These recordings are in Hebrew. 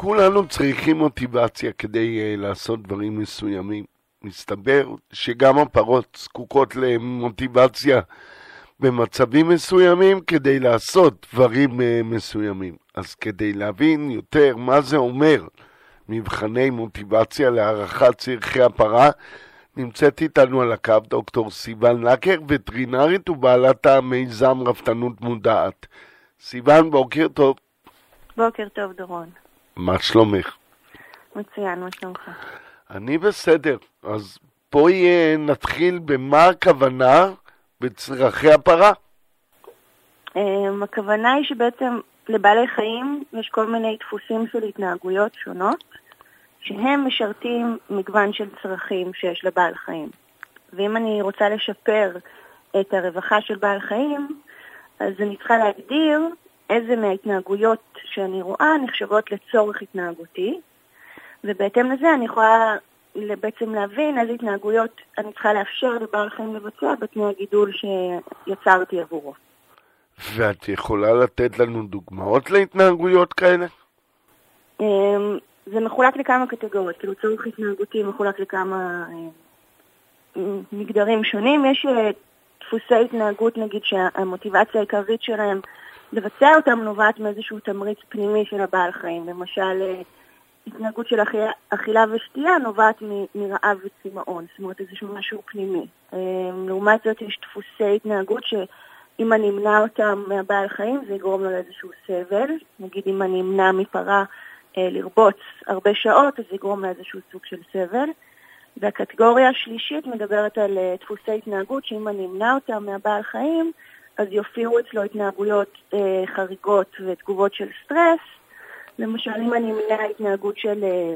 כולנו צריכים מוטיבציה כדי uh, לעשות דברים מסוימים. מסתבר שגם הפרות זקוקות למוטיבציה במצבים מסוימים כדי לעשות דברים uh, מסוימים. אז כדי להבין יותר מה זה אומר מבחני מוטיבציה להערכת צרכי הפרה, נמצאת איתנו על הקו דוקטור סיוון לקר, וטרינרית ובעלת המיזם רפתנות מודעת. סיוון, בוקר טוב. בוקר טוב, דורון. מה שלומך? מצוין, מה שלומך? אני בסדר. אז בואי נתחיל במה הכוונה בצרכי הפרה. Um, הכוונה היא שבעצם לבעלי חיים יש כל מיני דפוסים של התנהגויות שונות, שהם משרתים מגוון של צרכים שיש לבעל חיים. ואם אני רוצה לשפר את הרווחה של בעל חיים, אז אני צריכה להגדיר איזה מההתנהגויות שאני רואה נחשבות לצורך התנהגותי, ובהתאם לזה אני יכולה בעצם להבין איזה התנהגויות אני צריכה לאפשר לבעל חיים לבצע בתנאי הגידול שיצרתי עבורו. ואת יכולה לתת לנו דוגמאות להתנהגויות כאלה? אמ, זה מחולק לכמה קטגוריות, כאילו צורך התנהגותי מחולק לכמה אה, מגדרים שונים. יש אה, דפוסי התנהגות, נגיד, שהמוטיבציה העיקרית שלהם לבצע אותם נובעת מאיזשהו תמריץ פנימי של הבעל חיים. למשל, אה, התנהגות של אכילה, אכילה ושתייה נובעת מרעב וצמאון, זאת אומרת איזשהו משהו פנימי. לעומת זאת יש דפוסי התנהגות שאם אני אמנע אותם מהבעל חיים זה יגרום לו לאיזשהו סבל. נגיד אם אני אמנע מפרה אה, לרבוץ הרבה שעות, אז זה יגרום לאיזשהו סוג של סבל. והקטגוריה השלישית מדברת על אה, דפוסי התנהגות, שאם אני אמנע אותם מהבעל חיים, אז יופיעו אצלו התנהגויות אה, חריגות ותגובות של סטרס. למשל, אם אני אמנע התנהגות של אה,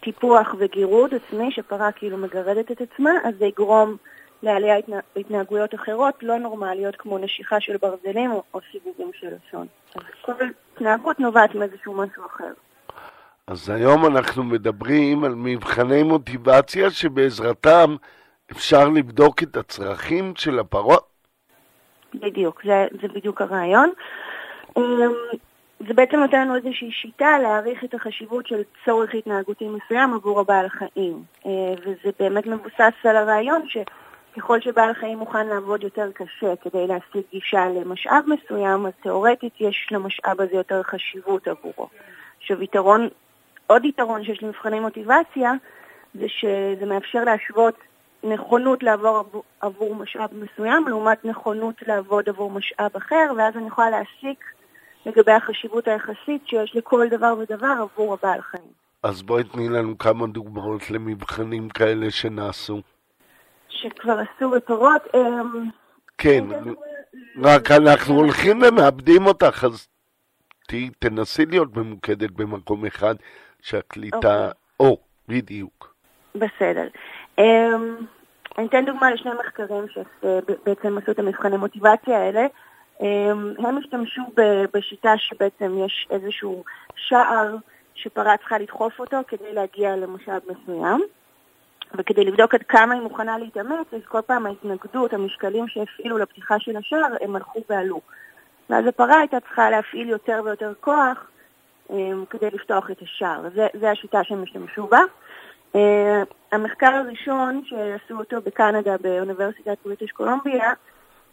טיפוח וגירוד עצמי, שפרה כאילו מגרדת את עצמה, אז זה יגרום לעלייה התנה, התנהגויות אחרות לא נורמליות, כמו נשיכה של ברזלים או, או סיבובים של לשון. אז כל התנהגות נובעת מאיזשהו משהו אחר. אז היום אנחנו מדברים על מבחני מוטיבציה שבעזרתם אפשר לבדוק את הצרכים של הפרות. בדיוק, זה, זה בדיוק הרעיון. אמ, זה בעצם נותן לנו איזושהי שיטה להעריך את החשיבות של צורך התנהגותי מסוים עבור הבעל חיים. אה, וזה באמת מבוסס על הרעיון שככל שבעל חיים מוכן לעבוד יותר קשה כדי להשיג גישה למשאב מסוים, אז תאורטית יש למשאב הזה יותר חשיבות עבורו. עכשיו, יתרון עוד יתרון שיש למבחני מוטיבציה זה שזה מאפשר להשוות נכונות לעבור עבור, עבור משאב מסוים לעומת נכונות לעבוד עבור משאב אחר, ואז אני יכולה להסיק לגבי החשיבות היחסית שיש לכל דבר ודבר עבור הבעל חיים. אז בואי תני לנו כמה דוגמאות למבחנים כאלה שנעשו. שכבר עשו בפרות. אמ, כן, רק אנחנו הולכים ומאבדים אותך, אז תנסי להיות ממוקדת במקום אחד. שהקליטה... או, okay. oh, בדיוק. בסדר. Um, אני אתן דוגמה לשני מחקרים שבעצם עשו את המבחני מוטיבציה האלה. Um, הם השתמשו בשיטה שבעצם יש איזשהו שער שפרה צריכה לדחוף אותו כדי להגיע למשאב מסוים. וכדי לבדוק עד כמה היא מוכנה להתאמץ, אז כל פעם ההתנגדות, המשקלים שהפעילו לפתיחה של השער, הם הלכו ועלו. ואז הפרה הייתה צריכה להפעיל יותר ויותר כוח אמ, כדי לפתוח את השער. זו השיטה שהם השתמשו בה. אמ, המחקר הראשון שעשו אותו בקנדה, באוניברסיטת בריטיש קולומביה,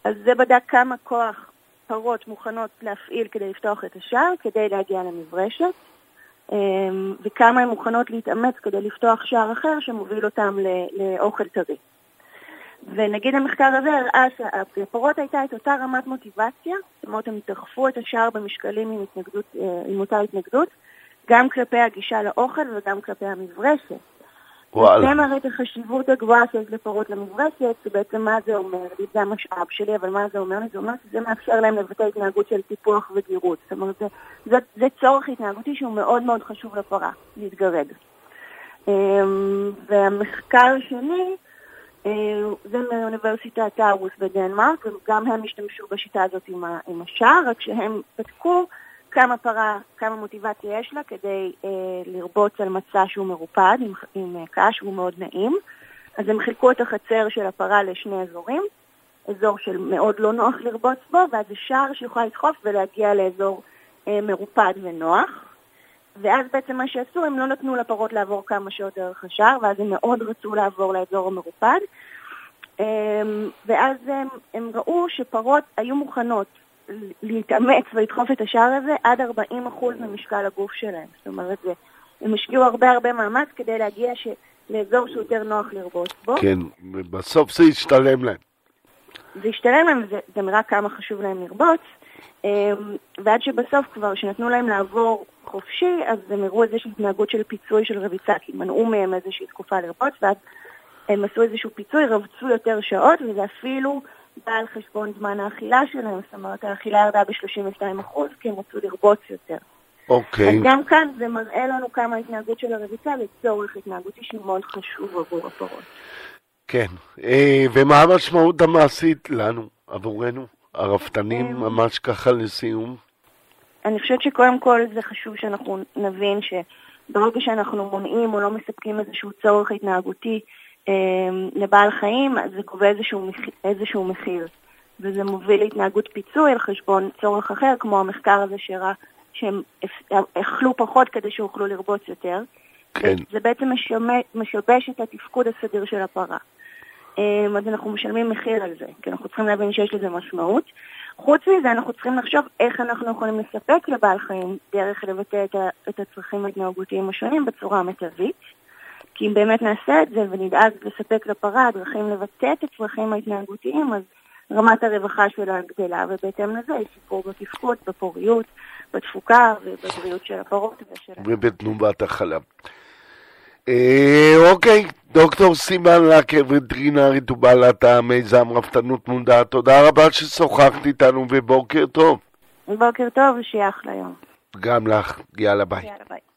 אז זה בדק כמה כוח פרות מוכנות להפעיל כדי לפתוח את השער, כדי להגיע למברשת, אמ, וכמה הן מוכנות להתאמץ כדי לפתוח שער אחר שמוביל אותם לאוכל טרי. ונגיד המחקר הזה הראה שהפרות הייתה את אותה רמת מוטיבציה, זאת אומרת הם דחפו את השער במשקלים עם, התנגדות, אה, עם אותה התנגדות, גם כלפי הגישה לאוכל וגם כלפי המברשת. וואלה. זה מראה את החשיבות הגבוהה שיש לפרות למברשת, שבעצם מה זה אומר לי, זה המשאב שלי, אבל מה זה אומר לי? זה אומר שזה מאפשר להם לבטא התנהגות של טיפוח וגירות. זאת אומרת, זה, זה, זה צורך התנהגותי שהוא מאוד מאוד חשוב לפרה, להתגרד. אמ, והמחקר השני, אה, זה מאוניברסיטת טארוס בדנמרק, וגם הם השתמשו בשיטה הזאת עם השער, רק שהם בדקו כמה פרה, כמה מוטיבציה יש לה כדי אה, לרבוץ על מצע שהוא מרופד, עם, עם אה, קש שהוא מאוד נעים. אז הם חילקו את החצר של הפרה לשני אזורים, אזור של מאוד לא נוח לרבוץ בו, ואז זה שער שיכולה לדחוף ולהגיע לאזור אה, מרופד ונוח. ואז בעצם מה שעשו, הם לא נתנו לפרות לעבור כמה שעות דרך השער, ואז הם מאוד רצו לעבור לאזור המרופד. אמ, ואז הם, הם ראו שפרות היו מוכנות להתאמץ ולדחוף את השער הזה עד 40% ממשקל הגוף שלהם. זאת אומרת, זה, הם השקיעו הרבה הרבה מאמץ כדי להגיע ש, לאזור שהוא יותר נוח לרבוץ בו. כן, ובסוף זה ישתלם להם. זה השתלם להם, זה, זה נראה כמה חשוב להם לרבוץ. אמ, ועד שבסוף כבר, כשנתנו להם לעבור חופשי, אז הם הראו איזושהי התנהגות של פיצוי של רביצה, כי מנעו מהם איזושהי תקופה לרבוץ, ואז הם עשו איזשהו פיצוי, רבצו יותר שעות, וזה אפילו בא על חשבון זמן האכילה שלהם, זאת אומרת, האכילה ירדה ב-32%, כי הם רצו לרבוץ יותר. אוקיי. אז גם כאן זה מראה לנו כמה ההתנהגות של הרביצה לצורך התנהגותי שהוא מאוד חשוב עבור הפרות. כן, אה, ומה המשמעות המעשית לנו, עבורנו, הרפתנים, אה, ממש ככה לסיום? אני חושבת שקודם כל זה חשוב שאנחנו נבין שברגע שאנחנו מונעים או לא מספקים איזשהו צורך התנהגותי לבעל חיים, אז זה גובה איזשהו, מחיר, איזשהו מחיר. וזה מוביל להתנהגות פיצוי על חשבון צורך אחר, כמו המחקר הזה שהראה שהם אכלו פחות כדי שיוכלו לרבוץ יותר. כן. זה בעצם משמש, משבש את התפקוד הסדיר של הפרה. אמ, אז אנחנו משלמים מחיר על זה, כי אנחנו צריכים להבין שיש לזה משמעות. חוץ מזה, אנחנו צריכים לחשוב איך אנחנו יכולים לספק לבעל חיים דרך לבטא את, ה, את הצרכים ההתנהגותיים השונים בצורה המיטבית. כי אם באמת נעשה את זה ונדאג לספק לפרה דרכים לבטא את הצרכים ההתנהגותיים, אז רמת הרווחה שלה גדלה, ובהתאם לזה יש שיפור בתפקוד, בפוריות, בתפוקה ובבריאות של הפרות ושל... ובתנובת החלב. אה, אוקיי, דוקטור סימן לקר, וטרינרית ובעלת המיזם רפתנות מודעת, תודה רבה ששוחחת איתנו ובוקר טוב. בוקר טוב ושיהיה אחלה יום. גם לך, יאללה ביי. יאללה ביי.